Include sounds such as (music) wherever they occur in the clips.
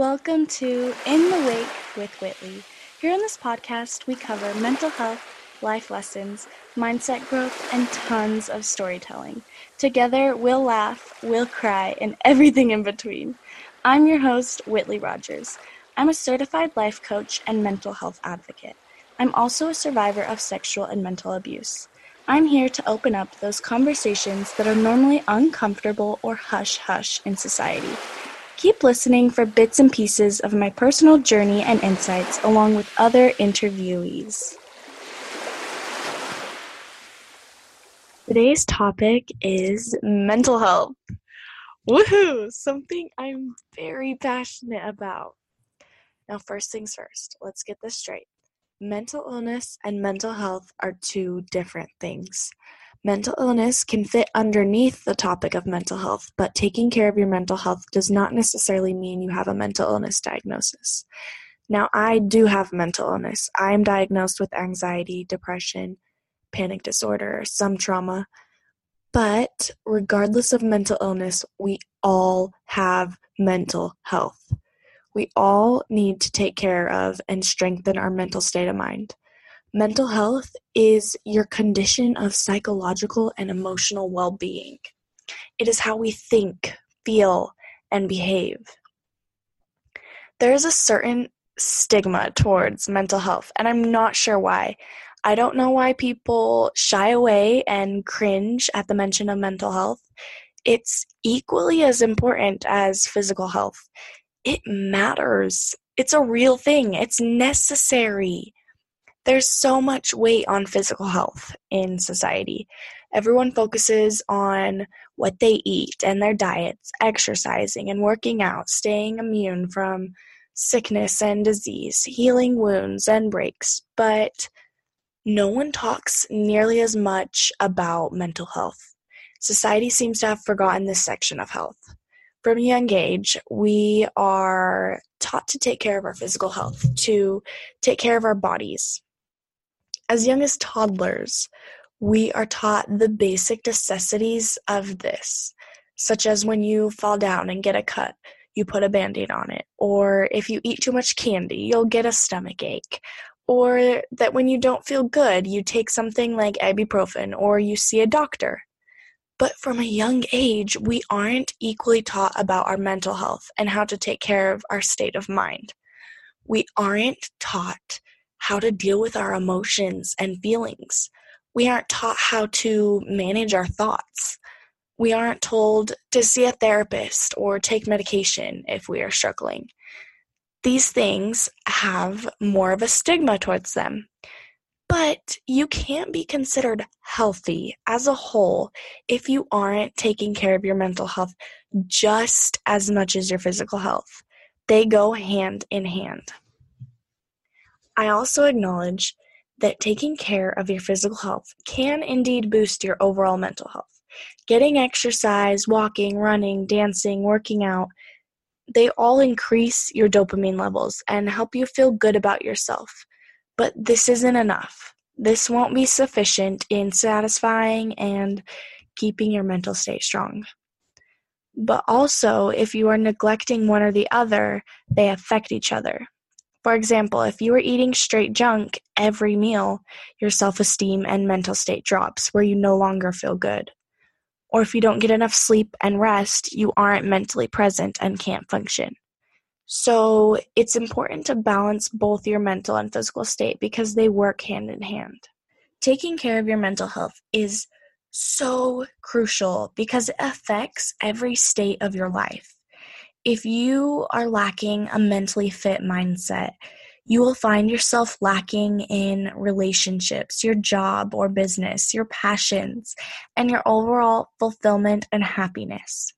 Welcome to In the Wake with Whitley. Here on this podcast, we cover mental health, life lessons, mindset growth, and tons of storytelling. Together, we'll laugh, we'll cry, and (laughs) everything in between. I'm your host, Whitley Rogers. I'm a certified life coach and mental health advocate. I'm also a survivor of sexual and mental abuse. I'm here to open up those conversations that are normally uncomfortable or hush hush in society. Keep listening for bits and pieces of my personal journey and insights along with other interviewees. Today's topic is mental health. Woohoo! Something I'm very passionate about. Now, first things first, let's get this straight. Mental illness and mental health are two different things. Mental illness can fit underneath the topic of mental health, but taking care of your mental health does not necessarily mean you have a mental illness diagnosis. Now, I do have mental illness. I am diagnosed with anxiety, depression, panic disorder, some trauma. But regardless of mental illness, we all have mental health. We all need to take care of and strengthen our mental state of mind. Mental health is your condition of psychological and emotional well being. It is how we think, feel, and behave. There is a certain stigma towards mental health, and I'm not sure why. I don't know why people shy away and cringe at the mention of mental health. It's equally as important as physical health. It matters. It's a real thing. It's necessary there's so much weight on physical health in society. Everyone focuses on what they eat and their diets, exercising and working out, staying immune from sickness and disease, healing wounds and breaks, but no one talks nearly as much about mental health. Society seems to have forgotten this section of health. From a young age, we are taught to take care of our physical health, to take care of our bodies, as young as toddlers, we are taught the basic necessities of this, such as when you fall down and get a cut, you put a band aid on it, or if you eat too much candy, you'll get a stomach ache, or that when you don't feel good, you take something like ibuprofen or you see a doctor. But from a young age, we aren't equally taught about our mental health and how to take care of our state of mind. We aren't taught how to deal with our emotions and feelings. We aren't taught how to manage our thoughts. We aren't told to see a therapist or take medication if we are struggling. These things have more of a stigma towards them. But you can't be considered healthy as a whole if you aren't taking care of your mental health just as much as your physical health. They go hand in hand. I also acknowledge that taking care of your physical health can indeed boost your overall mental health. Getting exercise, walking, running, dancing, working out, they all increase your dopamine levels and help you feel good about yourself. But this isn't enough. This won't be sufficient in satisfying and keeping your mental state strong. But also, if you are neglecting one or the other, they affect each other. For example, if you are eating straight junk every meal, your self esteem and mental state drops where you no longer feel good. Or if you don't get enough sleep and rest, you aren't mentally present and can't function. So it's important to balance both your mental and physical state because they work hand in hand. Taking care of your mental health is so crucial because it affects every state of your life. If you are lacking a mentally fit mindset, you will find yourself lacking in relationships, your job or business, your passions, and your overall fulfillment and happiness.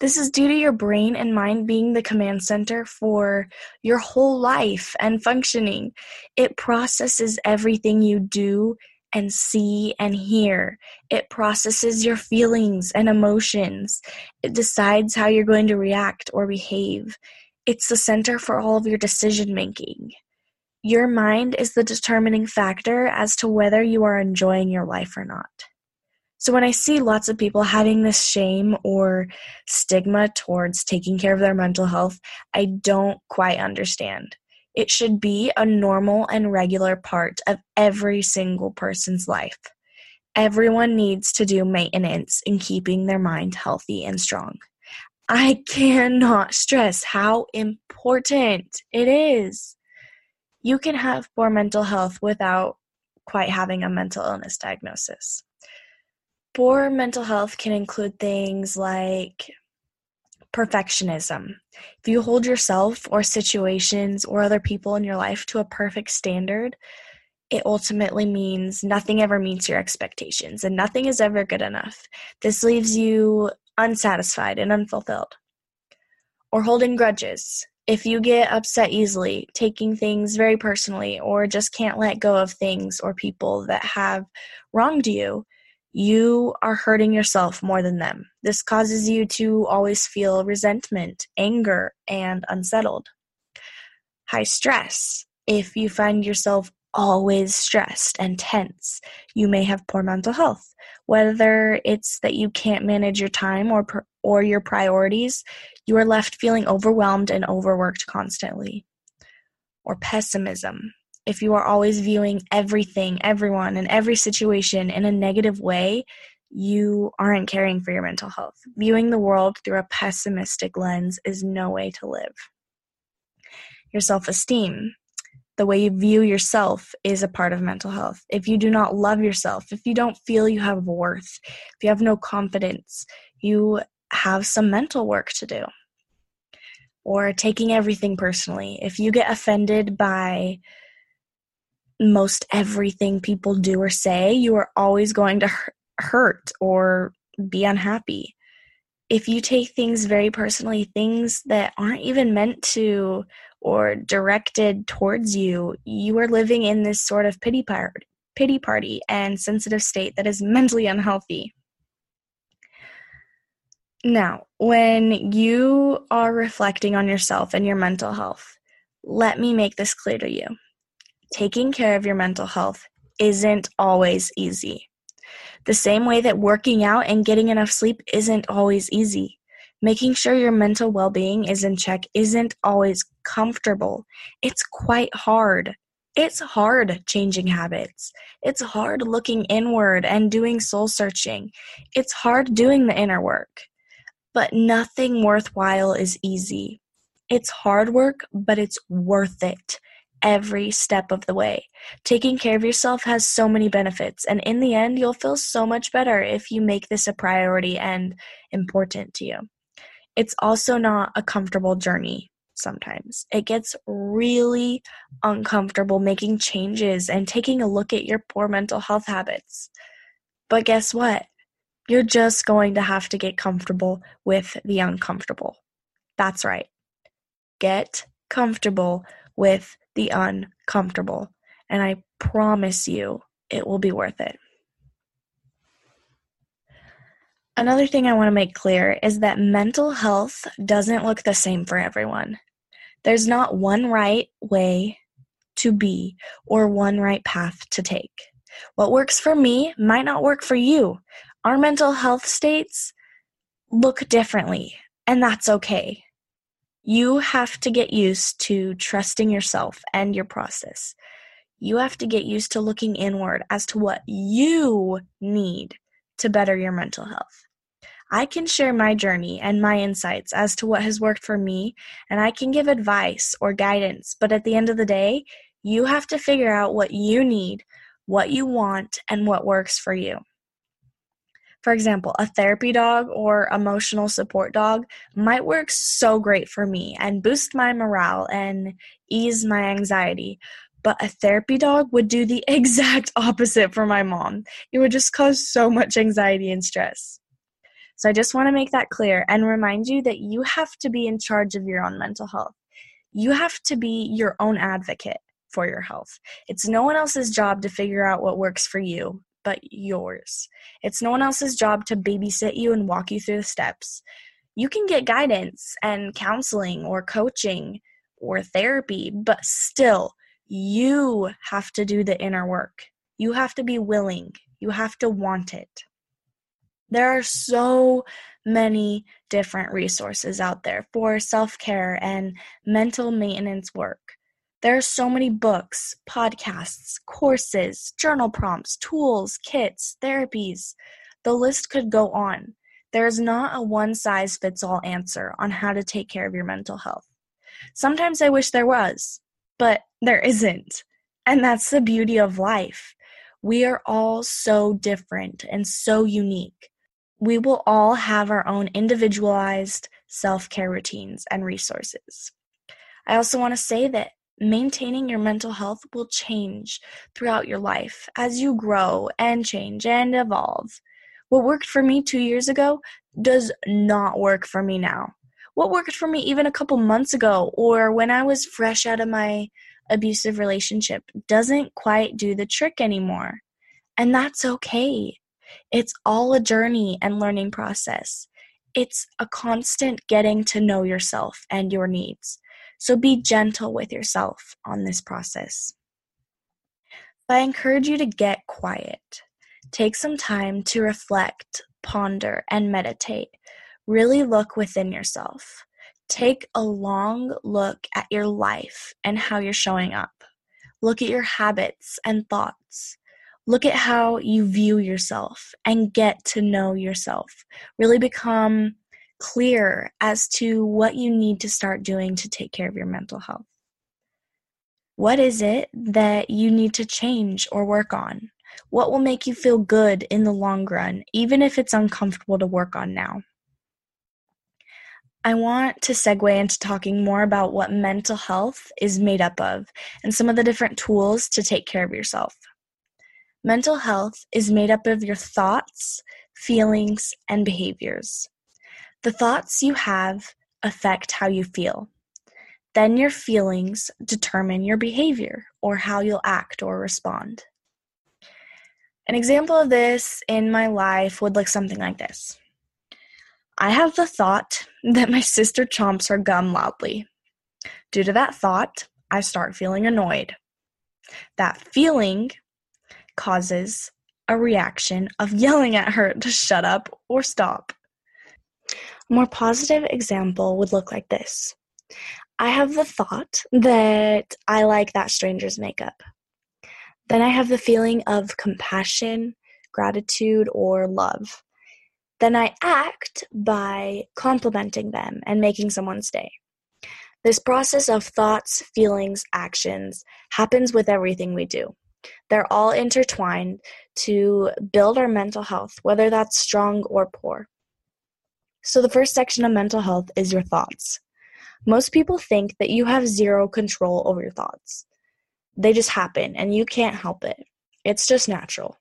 This is due to your brain and mind being the command center for your whole life and functioning. It processes everything you do and see and hear. It processes your feelings and emotions. It decides how you're going to react or behave. It's the center for all of your decision making. Your mind is the determining factor as to whether you are enjoying your life or not. So when I see lots of people having this shame or stigma towards taking care of their mental health, I don't quite understand. It should be a normal and regular part of every single person's life. Everyone needs to do maintenance in keeping their mind healthy and strong. I cannot stress how important it is. You can have poor mental health without quite having a mental illness diagnosis. Poor mental health can include things like perfectionism. If you hold yourself or situations or other people in your life to a perfect standard, it ultimately means nothing ever meets your expectations and nothing is ever good enough. This leaves you unsatisfied and unfulfilled. Or holding grudges. If you get upset easily, taking things very personally, or just can't let go of things or people that have wronged you, you are hurting yourself more than them. This causes you to always feel resentment, anger, and unsettled. High stress. If you find yourself always stressed and tense, you may have poor mental health. Whether it's that you can't manage your time or or your priorities, you are left feeling overwhelmed and overworked constantly. Or pessimism if you are always viewing everything, everyone, and every situation in a negative way, you aren't caring for your mental health. Viewing the world through a pessimistic lens is no way to live. Your self esteem, the way you view yourself, is a part of mental health. If you do not love yourself, if you don't feel you have worth, if you have no confidence, you have some mental work to do. Or taking everything personally. If you get offended by most everything people do or say, you are always going to hurt or be unhappy. If you take things very personally, things that aren't even meant to or directed towards you, you are living in this sort of pity party, pity party and sensitive state that is mentally unhealthy. Now, when you are reflecting on yourself and your mental health, let me make this clear to you taking care of your mental health isn't always easy. The same way that working out and getting enough sleep isn't always easy. Making sure your mental well being is in check isn't always comfortable. It's quite hard. It's hard changing habits. It's hard looking inward and doing soul searching. It's hard doing the inner work. But nothing worthwhile is easy. It's hard work, but it's worth it every step of the way. Taking care of yourself has so many benefits, and in the end, you'll feel so much better if you make this a priority and important to you. It's also not a comfortable journey sometimes. It gets really uncomfortable making changes and taking a look at your poor mental health habits. But guess what? You're just going to have to get comfortable with the uncomfortable. That's right. Get comfortable with the uncomfortable, and I promise you it will be worth it. Another thing I want to make clear is that mental health doesn't look the same for everyone. There's not one right way to be or one right path to take. What works for me might not work for you. Our mental health states look differently, and that's okay. You have to get used to trusting yourself and your process. You have to get used to looking inward as to what you need to better your mental health. I can share my journey and my insights as to what has worked for me, and I can give advice or guidance, but at the end of the day, you have to figure out what you need, what you want, and what works for you. For example, a therapy dog or emotional support dog might work so great for me and boost my morale and ease my anxiety. But a therapy dog would do the (laughs) exact opposite for my mom. It would just cause so much anxiety and stress. So I just want to make that clear and remind you that you have to be in charge of your own mental health. You have to be your own advocate for your health. It's no one else's job to figure out what works for you but yours. It's no one else's job to babysit you and walk you through the steps. You can get guidance and counseling or coaching or therapy, but still, you have to do the inner work. You have to be willing. You have to want it. There are so many different resources out there for self care and mental maintenance work. There are so many books, podcasts, courses, journal prompts, tools, kits, therapies. The list could go on. There is not a one size fits all answer on how to take care of your mental health. Sometimes I wish there was, but there isn't. And that's the beauty of life. We are all so different and so unique. We will all have our own individualized self care routines and resources. I also want to say that maintaining your mental health will change throughout your life as you grow and change and evolve. What worked for me two years ago does not work for me now. What worked for me even a couple months ago or when I was fresh out of my abusive relationship doesn't quite do the trick anymore. And that's okay. It's all a journey and learning process. It's a constant getting to know yourself and your needs. So be gentle with yourself on this process. I encourage you to get quiet. Take some time to reflect, ponder, and meditate. Really look within yourself. Take a long look at your life and how you're showing up. Look at your habits and thoughts. Look at how you view yourself and get to know yourself. Really become clear as to what you need to start doing to take care of your mental health. What is it that you need to change or work on? What will make you feel good in the long run, even if it's uncomfortable to work on now? I want to segue into talking more about what mental health is made up of and some of the different tools to take care of yourself. Mental health is made up of your thoughts, feelings, and behaviors. The thoughts you have affect how you feel. Then your feelings determine your behavior or how you'll act or respond. An example of this in my life would look something like this I have the thought (laughs) that my sister chomps her gum loudly. Due to that thought, I start feeling annoyed. That feeling causes a reaction of yelling at her to shut up or stop. A more positive example would look like this I have the thought that I like that stranger's makeup. Then I have the feeling of compassion, gratitude, or love. Then I act by complimenting them and making someone's day. This process of thoughts, feelings, actions happens with everything we do. They're all intertwined to build our mental health, whether that's strong or poor. So, the first section of mental health is your thoughts. Most people think that you have zero control over your thoughts. They just happen and you can't help it. It's just natural.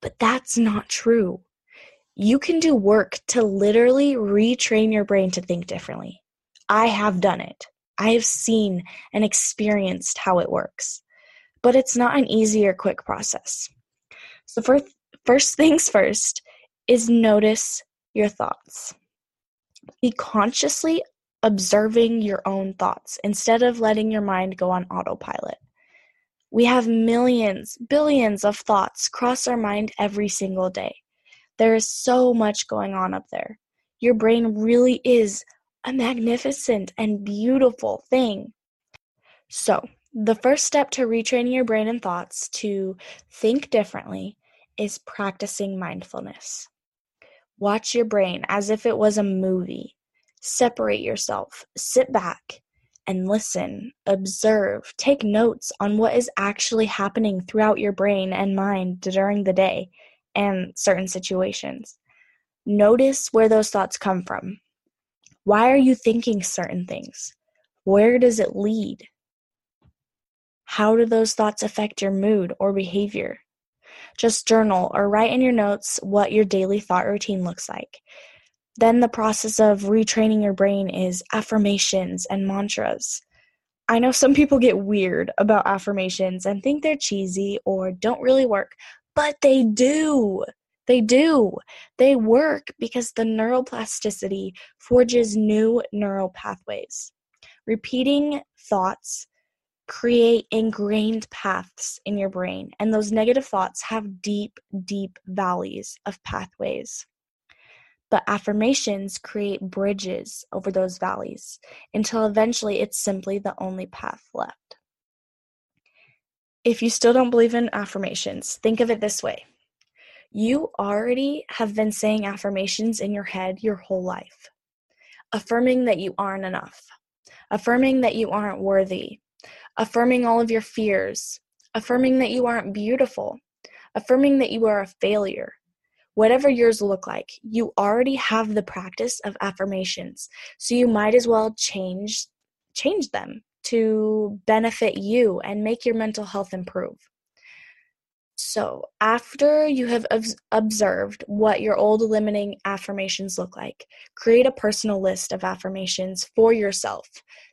But that's not true. You can do work to literally retrain your brain to think differently. I have done it. I have seen and experienced how it works. But it's not an easy or quick process. So, first, first (laughs) things first is notice your thoughts. Be consciously observing your own thoughts instead of letting your mind go on autopilot. We have millions, billions of thoughts cross our mind every single day. There is so much going on up there. Your brain really is a magnificent and beautiful thing. So, the first step to retraining your brain and thoughts to think differently is practicing mindfulness. Watch your brain as if it was a movie. Separate yourself, sit back, and listen, observe, take notes on what is actually happening throughout your brain and mind during the day and certain situations. Notice where those thoughts come from. Why are you thinking certain things? Where does it lead? How do those thoughts affect your mood or behavior? Just journal or write in your notes what your daily thought routine looks like. Then the process of retraining your brain is affirmations and mantras. I know some (laughs) people get weird about affirmations and think they're cheesy or don't really work, but they do. They do. They work because the neuroplasticity forges new neural pathways. Repeating thoughts create ingrained paths in your brain, and those negative thoughts have deep, deep valleys of pathways. But affirmations create bridges over those valleys until eventually it's simply the only path left. If you still don't believe in affirmations, think of it this way you already have been saying affirmations in your head your whole life, affirming that you aren't enough, affirming that you aren't worthy, affirming all of your fears, affirming that you aren't beautiful, affirming that you are a failure. Whatever yours look like, you already have the practice of affirmations. So you might as well change change them to benefit you and make your mental health improve. So, after you have observed what your old limiting affirmations look like, create a personal list of affirmations for yourself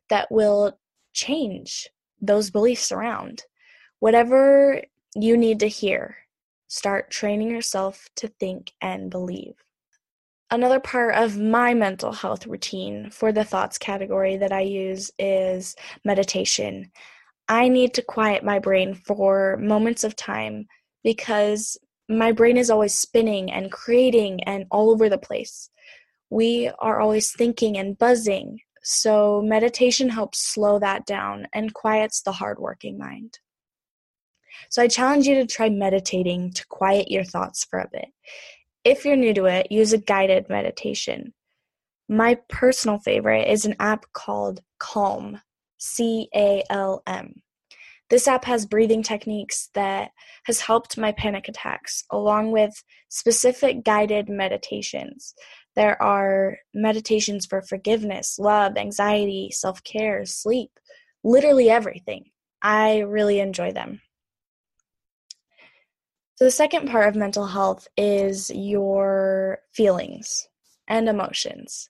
that will change those beliefs around. Whatever you need to hear, start training yourself to think and believe. Another part of my mental health routine for the thoughts category that I use is meditation. I need to quiet my brain for moments of time because my brain is always spinning and creating and all over the place. We are always thinking and buzzing. So, meditation helps slow that down and quiets the hardworking mind. So, I challenge you to try meditating to quiet your thoughts for a bit. If you're new to it, use a guided meditation. My personal favorite is an app called Calm, C A L M. This app has breathing techniques that has helped my panic attacks, along with specific guided meditations. There are meditations for forgiveness, love, anxiety, self care, sleep, literally everything. I really enjoy them. So, the second part of mental health is your feelings and emotions.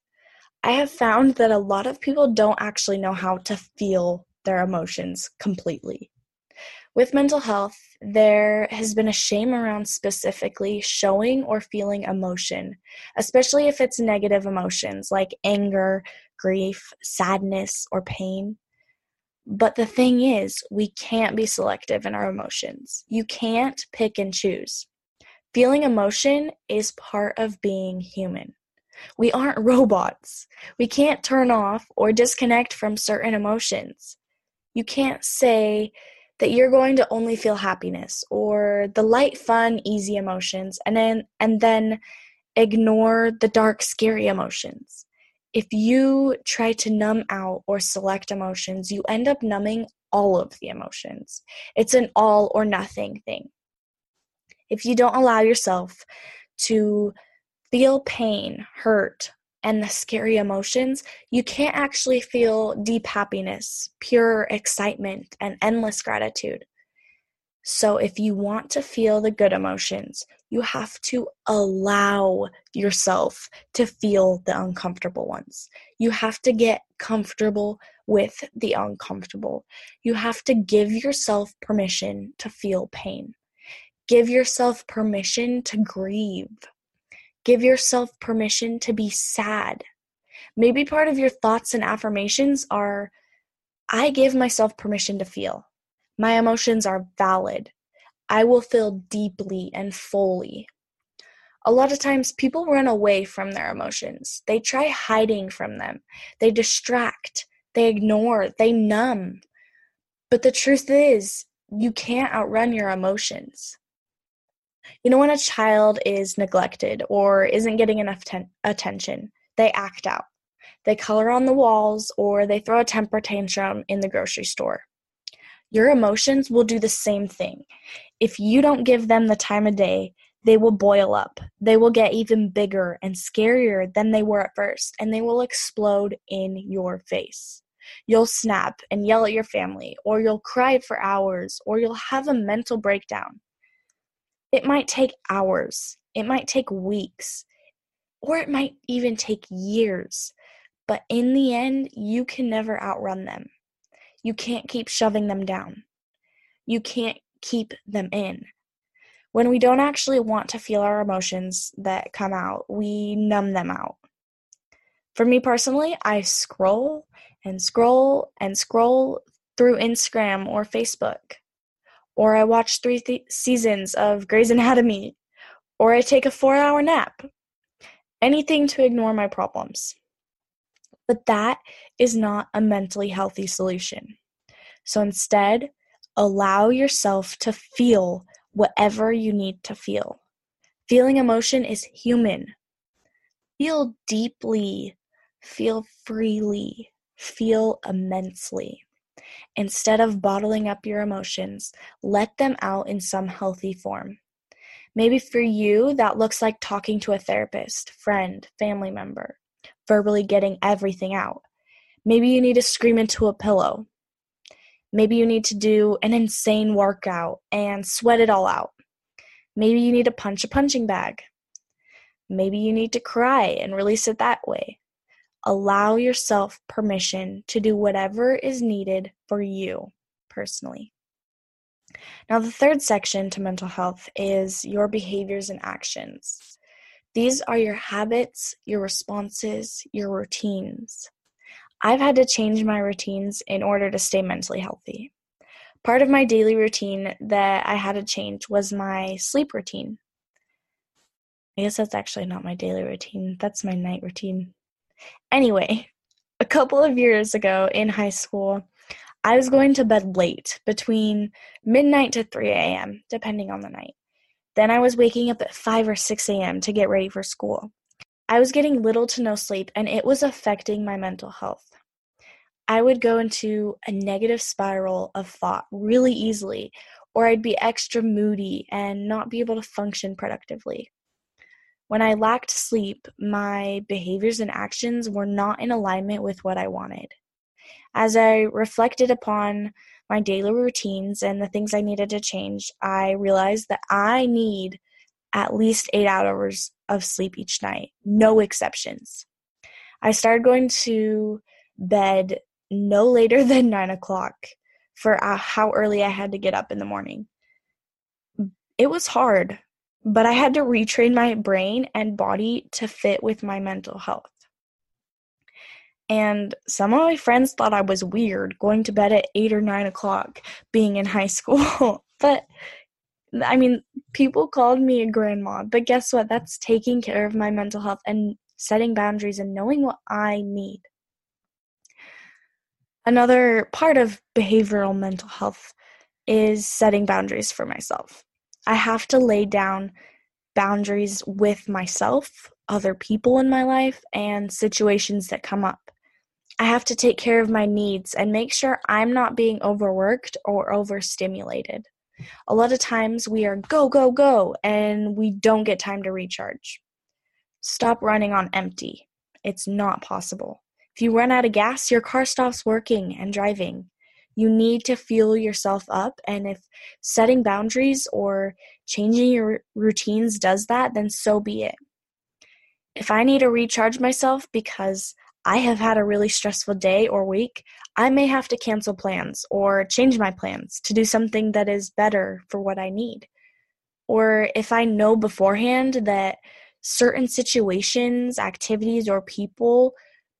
I have found that a lot of people don't actually know how to feel their emotions completely. With mental health, there has been a shame around specifically showing or feeling emotion, especially if it's negative emotions like anger, grief, sadness, or pain. But the thing is, we can't be selective in our emotions. You can't pick and choose. Feeling emotion is part of being human. We aren't (laughs) robots. We can't turn off or disconnect from certain emotions. You can't say that you're going to only feel happiness or the light, fun, easy emotions and then and then ignore the dark, scary emotions. If you try to numb out or select emotions, you end up numbing all of the emotions. It's an all or nothing thing. If you don't allow yourself to feel pain, hurt, and the scary emotions, you can't actually feel deep happiness, pure excitement, and endless gratitude. So, if you want to feel the good emotions, you have to allow yourself to feel the uncomfortable ones. You have to get comfortable with the uncomfortable. You have to give yourself permission to feel pain. Give yourself permission to grieve. Give yourself permission to be sad. Maybe part of your thoughts and affirmations are I give myself permission to feel. My emotions are valid. I will feel deeply and fully. A lot of times people run away from their emotions. They try hiding from them. They distract. They ignore. They numb. But the truth is, you can't outrun your emotions. You know, when a child is neglected or isn't getting enough ten- attention, they act out. They color on the walls or they throw a temper tantrum in the grocery store. Your emotions will do the same thing. If you don't give them the time of day, they will boil up. They will get even bigger and scarier than they were at first, and they will explode in your face. You'll snap and yell at your family, or you'll cry for hours, or you'll have a mental breakdown. It might take hours, it might take weeks, or it might even take years. But in the end, you can never outrun them. You can't keep shoving them down. You can't keep them in. When we don't actually want to feel our emotions that come out, we numb them out. For me personally, I scroll and scroll and scroll through Instagram or Facebook or I watch three th- seasons of Grey's Anatomy, or I take a four hour nap. anything to ignore my problems. But that is not a mentally healthy solution. So instead, allow yourself to feel whatever you need to feel. Feeling emotion is human. Feel deeply, feel freely, feel immensely. Instead of bottling up your emotions, let them out in some healthy form. Maybe for you, that looks like talking to a therapist, friend, family member, verbally getting everything out. Maybe you need to scream into a pillow. Maybe you need to do an insane workout and sweat it all out. Maybe you need to punch a punching bag. Maybe you need to cry and release it that way. Allow yourself permission to do whatever is needed for you personally. Now, the third section to mental health is your behaviors and actions. These are your habits, your responses, your routines. I've had to change my routines in order to stay mentally healthy. Part of my daily routine that I had to change was my sleep routine. I guess that's actually not my daily routine, that's my night routine. Anyway, a couple of years ago in high school, I was going to bed late, between midnight to 3 a.m., depending on the night. Then I was waking up at 5 or 6 a.m. to get ready for school. I was getting little to no sleep, and it was affecting my mental health. I would go into a negative spiral of thought really easily, or I'd be extra moody and not be able to function productively. When I lacked sleep, my behaviors and actions were not in alignment with what I wanted. As I reflected upon my daily routines and the things I needed to change, I realized that I need at least eight hours of sleep each night, no exceptions. I started going to bed no later (laughs) than nine o'clock for uh, how early I had to get up in the morning. It was hard, but I had to retrain my brain and body to fit with my mental health. And some of my friends thought I was weird going to bed at eight or nine o'clock being in high school. (laughs) but I mean, people called me a grandma, but guess what? That's taking care of my mental health and setting boundaries and knowing what I need. Another part of behavioral mental health is setting boundaries for myself. I have to lay down boundaries with myself, other people in my life, and situations that come up. I have to take care of my needs and make sure I'm not being overworked or overstimulated. A lot of times we are go, go, go, and we don't get time to recharge. Stop running on empty. It's not possible. If you run out of gas, your car stops working and driving. You need to fuel yourself up, and if setting boundaries or changing your routines does that, then so be it. If I need to recharge myself because I have had a really stressful day or week, I may have to cancel plans or change my plans to do something that is better for what I need. Or if I know beforehand that certain situations, activities, or people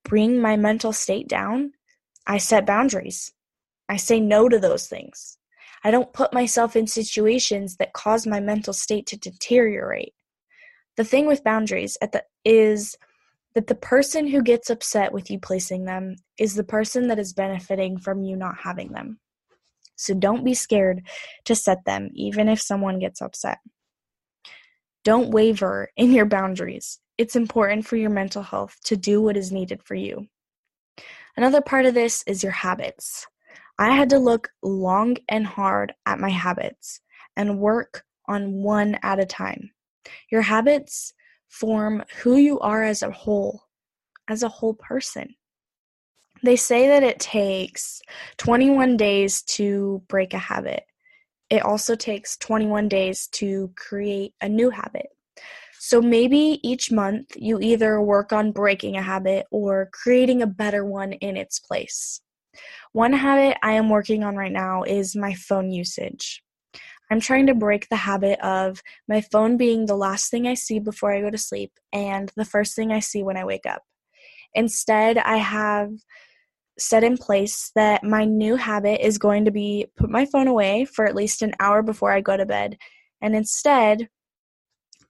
bring my mental state down, I set boundaries. I say no to those things. I don't put myself in situations that cause my mental state to deteriorate. The thing with boundaries the, is that the person who gets upset with you placing them is the person that is benefiting from you not having them. So don't be scared to set them, even if someone gets upset. Don't waver in your boundaries. It's important for your mental health to do what is needed for you. Another part of this is your habits. I had to look long and hard at my habits and work on one at a time. Your habits form who you are as a whole, as a whole person. They say that it takes 21 days to break a habit. It also takes 21 days to create a new habit. So maybe each month you either work on breaking a habit or creating a better one in its place. One habit I am working on right now is my phone usage. I'm trying to break the habit of my phone being the last thing I see before I go to sleep and the first thing I see when I wake up. Instead, I have set in place that my new habit is going to be put my phone away for at least an hour before I go to bed and instead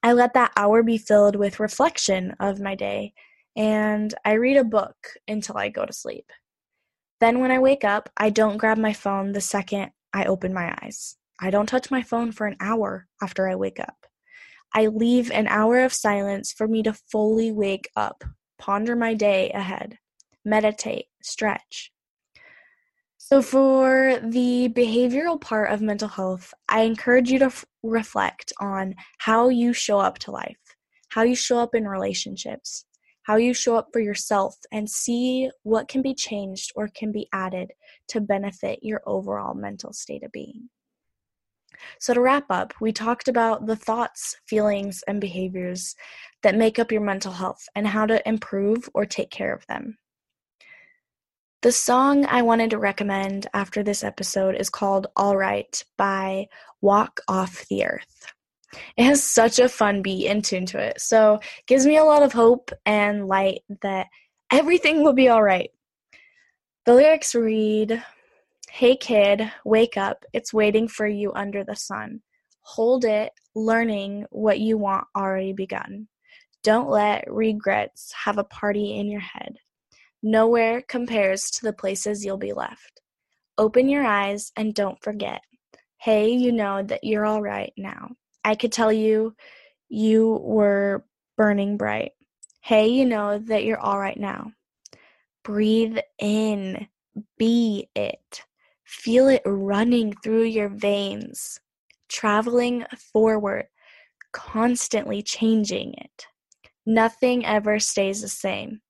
I let that hour be filled with reflection of my day, and I read a book until I go to sleep. Then, when I wake up, I don't grab my phone the second I open my eyes. I don't touch my phone for an hour after I wake up. I leave an hour of silence for me to fully wake up, ponder my day ahead, meditate, stretch. So, for the behavioral part of mental health, I encourage you to f- reflect on how you show up to life, how you show up in relationships, how you show up for yourself, and see what can be changed or can be added to benefit your overall mental state of being. So, to wrap up, we talked about the thoughts, feelings, and behaviors that make up your mental health and how to improve or take care of them. The song I wanted to recommend after this episode is called Alright by Walk Off the Earth. It has such a fun beat and tune to it, so gives me a lot of hope and light that everything will be all right. The lyrics read Hey kid, wake up, it's waiting for you under the sun. Hold it, learning what you want already begun. Don't let regrets have a party in your head. Nowhere compares to the places you'll be left. Open your eyes and don't forget. Hey, you know that you're all right now. I could tell you you were burning bright. Hey, you know that you're all right now. Breathe in, be it. Feel it running through your veins, traveling forward, constantly changing it. Nothing ever stays the same.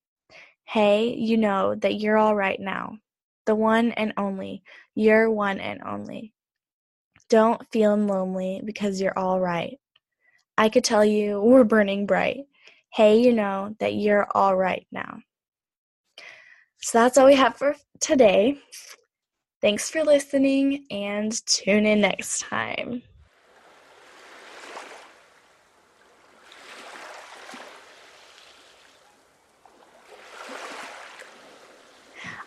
Hey, you know that you're all right now. The one and only. You're one and only. Don't feel lonely because you're all right. I could tell you we're burning bright. Hey, you know that you're all right now. So that's all we have for today. Thanks for listening and tune in next time.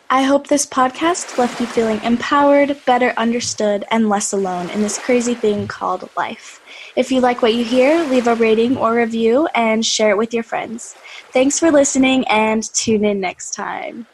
I hope this podcast left you feeling empowered, better understood, and less alone in this crazy thing called life. If you like what you hear, leave a rating or review and share it with your friends. Thanks for listening and tune in next time.